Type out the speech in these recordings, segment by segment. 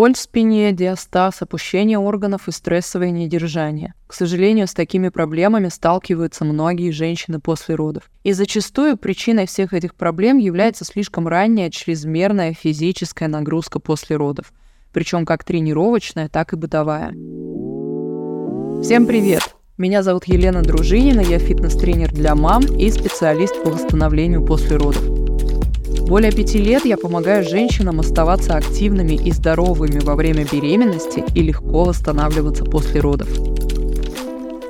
Боль в спине, диастаз, опущение органов и стрессовое недержание. К сожалению, с такими проблемами сталкиваются многие женщины после родов. И зачастую причиной всех этих проблем является слишком ранняя чрезмерная физическая нагрузка после родов. Причем как тренировочная, так и бытовая. Всем привет! Меня зовут Елена Дружинина, я фитнес-тренер для мам и специалист по восстановлению после родов. Более пяти лет я помогаю женщинам оставаться активными и здоровыми во время беременности и легко восстанавливаться после родов.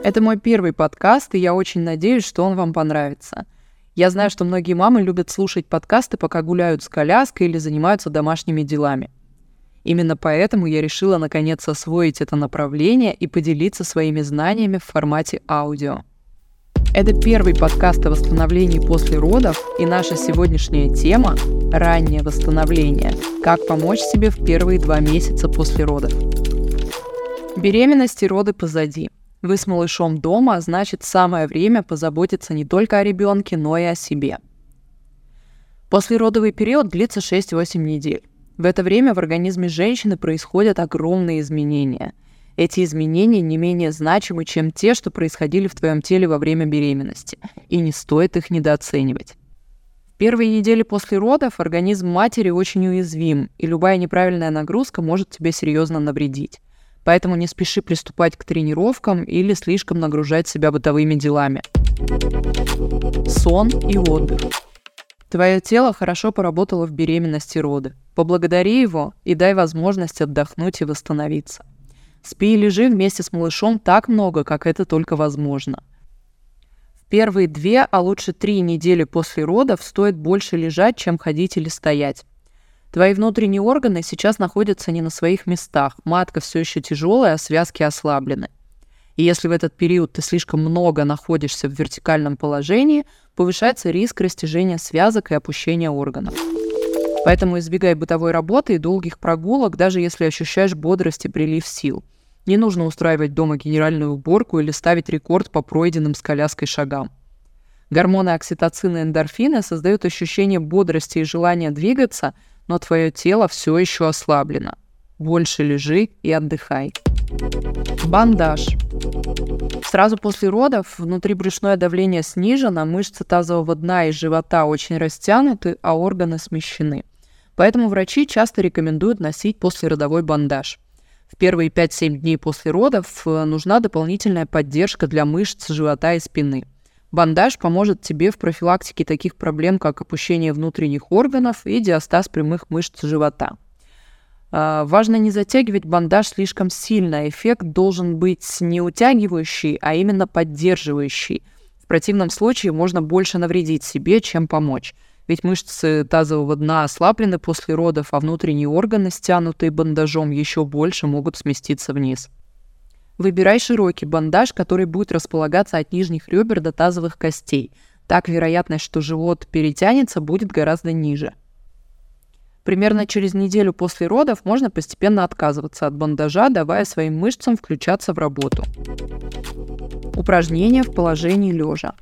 Это мой первый подкаст, и я очень надеюсь, что он вам понравится. Я знаю, что многие мамы любят слушать подкасты, пока гуляют с коляской или занимаются домашними делами. Именно поэтому я решила наконец освоить это направление и поделиться своими знаниями в формате аудио. Это первый подкаст о восстановлении после родов, и наша сегодняшняя тема – раннее восстановление. Как помочь себе в первые два месяца после родов. Беременность и роды позади. Вы с малышом дома, значит самое время позаботиться не только о ребенке, но и о себе. Послеродовый период длится 6-8 недель. В это время в организме женщины происходят огромные изменения – эти изменения не менее значимы, чем те, что происходили в твоем теле во время беременности, и не стоит их недооценивать. В первые недели после родов организм матери очень уязвим, и любая неправильная нагрузка может тебе серьезно навредить. Поэтому не спеши приступать к тренировкам или слишком нагружать себя бытовыми делами. Сон и отдых. Твое тело хорошо поработало в беременности роды. Поблагодари его и дай возможность отдохнуть и восстановиться. Спи и лежи вместе с малышом так много, как это только возможно. В первые две, а лучше три недели после родов стоит больше лежать, чем ходить или стоять. Твои внутренние органы сейчас находятся не на своих местах, матка все еще тяжелая, а связки ослаблены. И если в этот период ты слишком много находишься в вертикальном положении, повышается риск растяжения связок и опущения органов. Поэтому избегай бытовой работы и долгих прогулок, даже если ощущаешь бодрость и прилив сил. Не нужно устраивать дома генеральную уборку или ставить рекорд по пройденным с коляской шагам. Гормоны окситоцина и эндорфина создают ощущение бодрости и желания двигаться, но твое тело все еще ослаблено. Больше лежи и отдыхай. Бандаж. Сразу после родов внутрибрюшное давление снижено, мышцы тазового дна и живота очень растянуты, а органы смещены. Поэтому врачи часто рекомендуют носить послеродовой бандаж. В первые 5-7 дней после родов э, нужна дополнительная поддержка для мышц живота и спины. Бандаж поможет тебе в профилактике таких проблем, как опущение внутренних органов и диастаз прямых мышц живота. А, важно не затягивать бандаж слишком сильно. Эффект должен быть не утягивающий, а именно поддерживающий. В противном случае можно больше навредить себе, чем помочь ведь мышцы тазового дна ослаблены после родов, а внутренние органы, стянутые бандажом, еще больше могут сместиться вниз. Выбирай широкий бандаж, который будет располагаться от нижних ребер до тазовых костей. Так вероятность, что живот перетянется, будет гораздо ниже. Примерно через неделю после родов можно постепенно отказываться от бандажа, давая своим мышцам включаться в работу. Упражнения в положении лежа.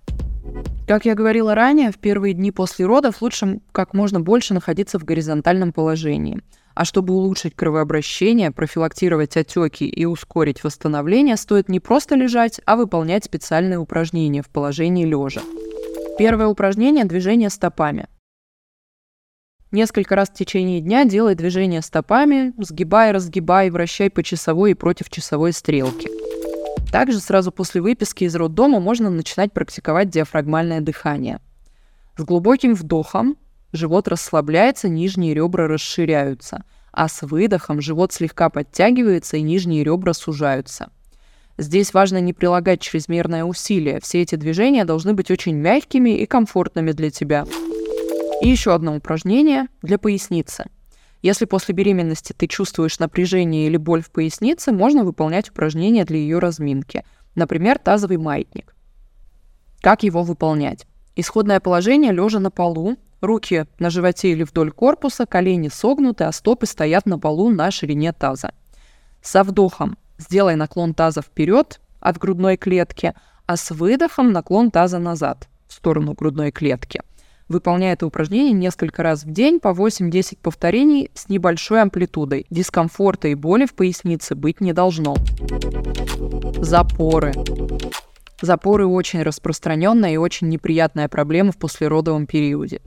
Как я говорила ранее, в первые дни после родов лучше как можно больше находиться в горизонтальном положении. А чтобы улучшить кровообращение, профилактировать отеки и ускорить восстановление, стоит не просто лежать, а выполнять специальные упражнения в положении лежа. Первое упражнение – движение стопами. Несколько раз в течение дня делай движение стопами, сгибай, разгибай, вращай по часовой и против часовой стрелки. Также сразу после выписки из роддома можно начинать практиковать диафрагмальное дыхание. С глубоким вдохом живот расслабляется, нижние ребра расширяются, а с выдохом живот слегка подтягивается и нижние ребра сужаются. Здесь важно не прилагать чрезмерное усилие. Все эти движения должны быть очень мягкими и комфортными для тебя. И еще одно упражнение для поясницы – если после беременности ты чувствуешь напряжение или боль в пояснице, можно выполнять упражнения для ее разминки. Например, тазовый маятник. Как его выполнять? Исходное положение лежа на полу, руки на животе или вдоль корпуса, колени согнуты, а стопы стоят на полу на ширине таза. Со вдохом сделай наклон таза вперед от грудной клетки, а с выдохом наклон таза назад в сторону грудной клетки. Выполняй это упражнение несколько раз в день по 8-10 повторений с небольшой амплитудой. Дискомфорта и боли в пояснице быть не должно. Запоры. Запоры очень распространенная и очень неприятная проблема в послеродовом периоде.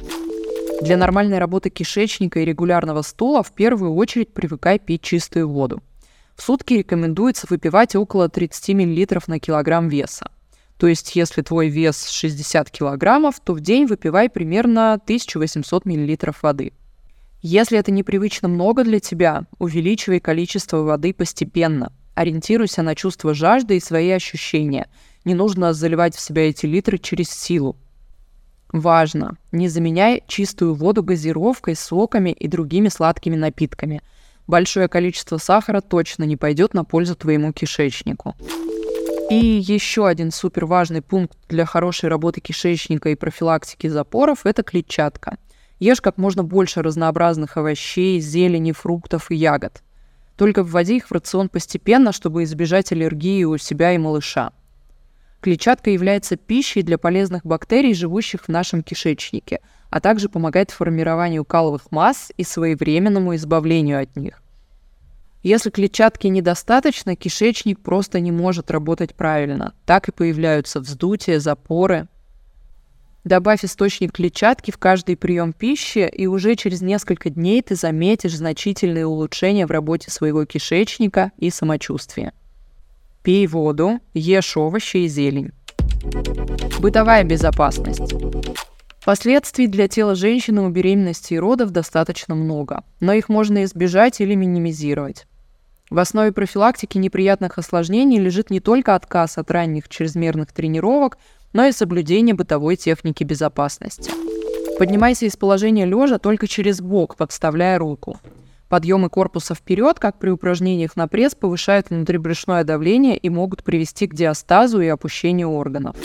Для нормальной работы кишечника и регулярного стула в первую очередь привыкай пить чистую воду. В сутки рекомендуется выпивать около 30 мл на килограмм веса. То есть, если твой вес 60 килограммов, то в день выпивай примерно 1800 мл воды. Если это непривычно много для тебя, увеличивай количество воды постепенно. Ориентируйся на чувство жажды и свои ощущения. Не нужно заливать в себя эти литры через силу. Важно, не заменяй чистую воду газировкой, соками и другими сладкими напитками. Большое количество сахара точно не пойдет на пользу твоему кишечнику. И еще один супер важный пункт для хорошей работы кишечника и профилактики запоров – это клетчатка. Ешь как можно больше разнообразных овощей, зелени, фруктов и ягод. Только вводи их в рацион постепенно, чтобы избежать аллергии у себя и малыша. Клетчатка является пищей для полезных бактерий, живущих в нашем кишечнике, а также помогает формированию каловых масс и своевременному избавлению от них. Если клетчатки недостаточно, кишечник просто не может работать правильно. Так и появляются вздутия, запоры. Добавь источник клетчатки в каждый прием пищи, и уже через несколько дней ты заметишь значительные улучшения в работе своего кишечника и самочувствия. Пей воду, ешь овощи и зелень. Бытовая безопасность. Последствий для тела женщины у беременности и родов достаточно много, но их можно избежать или минимизировать. В основе профилактики неприятных осложнений лежит не только отказ от ранних чрезмерных тренировок, но и соблюдение бытовой техники безопасности. Поднимайся из положения лежа только через бок, подставляя руку. Подъемы корпуса вперед, как при упражнениях на пресс, повышают внутрибрюшное давление и могут привести к диастазу и опущению органов.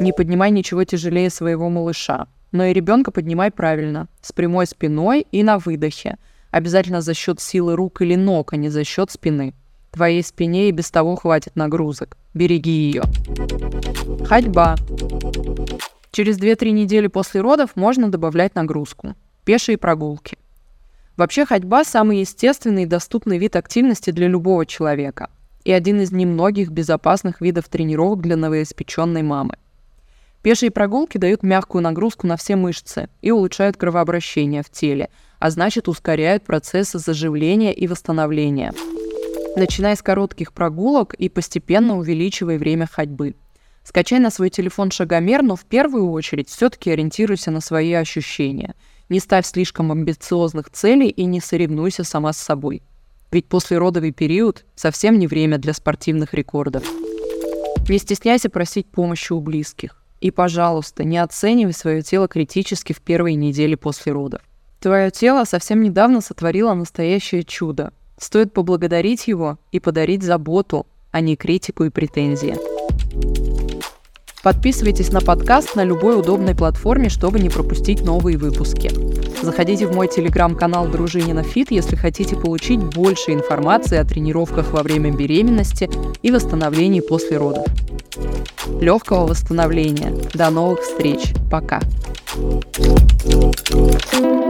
Не поднимай ничего тяжелее своего малыша, но и ребенка поднимай правильно, с прямой спиной и на выдохе. Обязательно за счет силы рук или ног, а не за счет спины. Твоей спине и без того хватит нагрузок. Береги ее. Ходьба. Через 2-3 недели после родов можно добавлять нагрузку. Пешие прогулки. Вообще ходьба – самый естественный и доступный вид активности для любого человека и один из немногих безопасных видов тренировок для новоиспеченной мамы. Пешие прогулки дают мягкую нагрузку на все мышцы и улучшают кровообращение в теле, а значит ускоряют процессы заживления и восстановления. Начинай с коротких прогулок и постепенно увеличивай время ходьбы. Скачай на свой телефон шагомер, но в первую очередь все-таки ориентируйся на свои ощущения – не ставь слишком амбициозных целей и не соревнуйся сама с собой. Ведь послеродовый период совсем не время для спортивных рекордов. Не стесняйся просить помощи у близких. И, пожалуйста, не оценивай свое тело критически в первые недели после родов. Твое тело совсем недавно сотворило настоящее чудо. Стоит поблагодарить его и подарить заботу, а не критику и претензии. Подписывайтесь на подкаст на любой удобной платформе, чтобы не пропустить новые выпуски. Заходите в мой телеграм-канал Дружинина Фит, если хотите получить больше информации о тренировках во время беременности и восстановлении после родов. Легкого восстановления. До новых встреч. Пока. thank you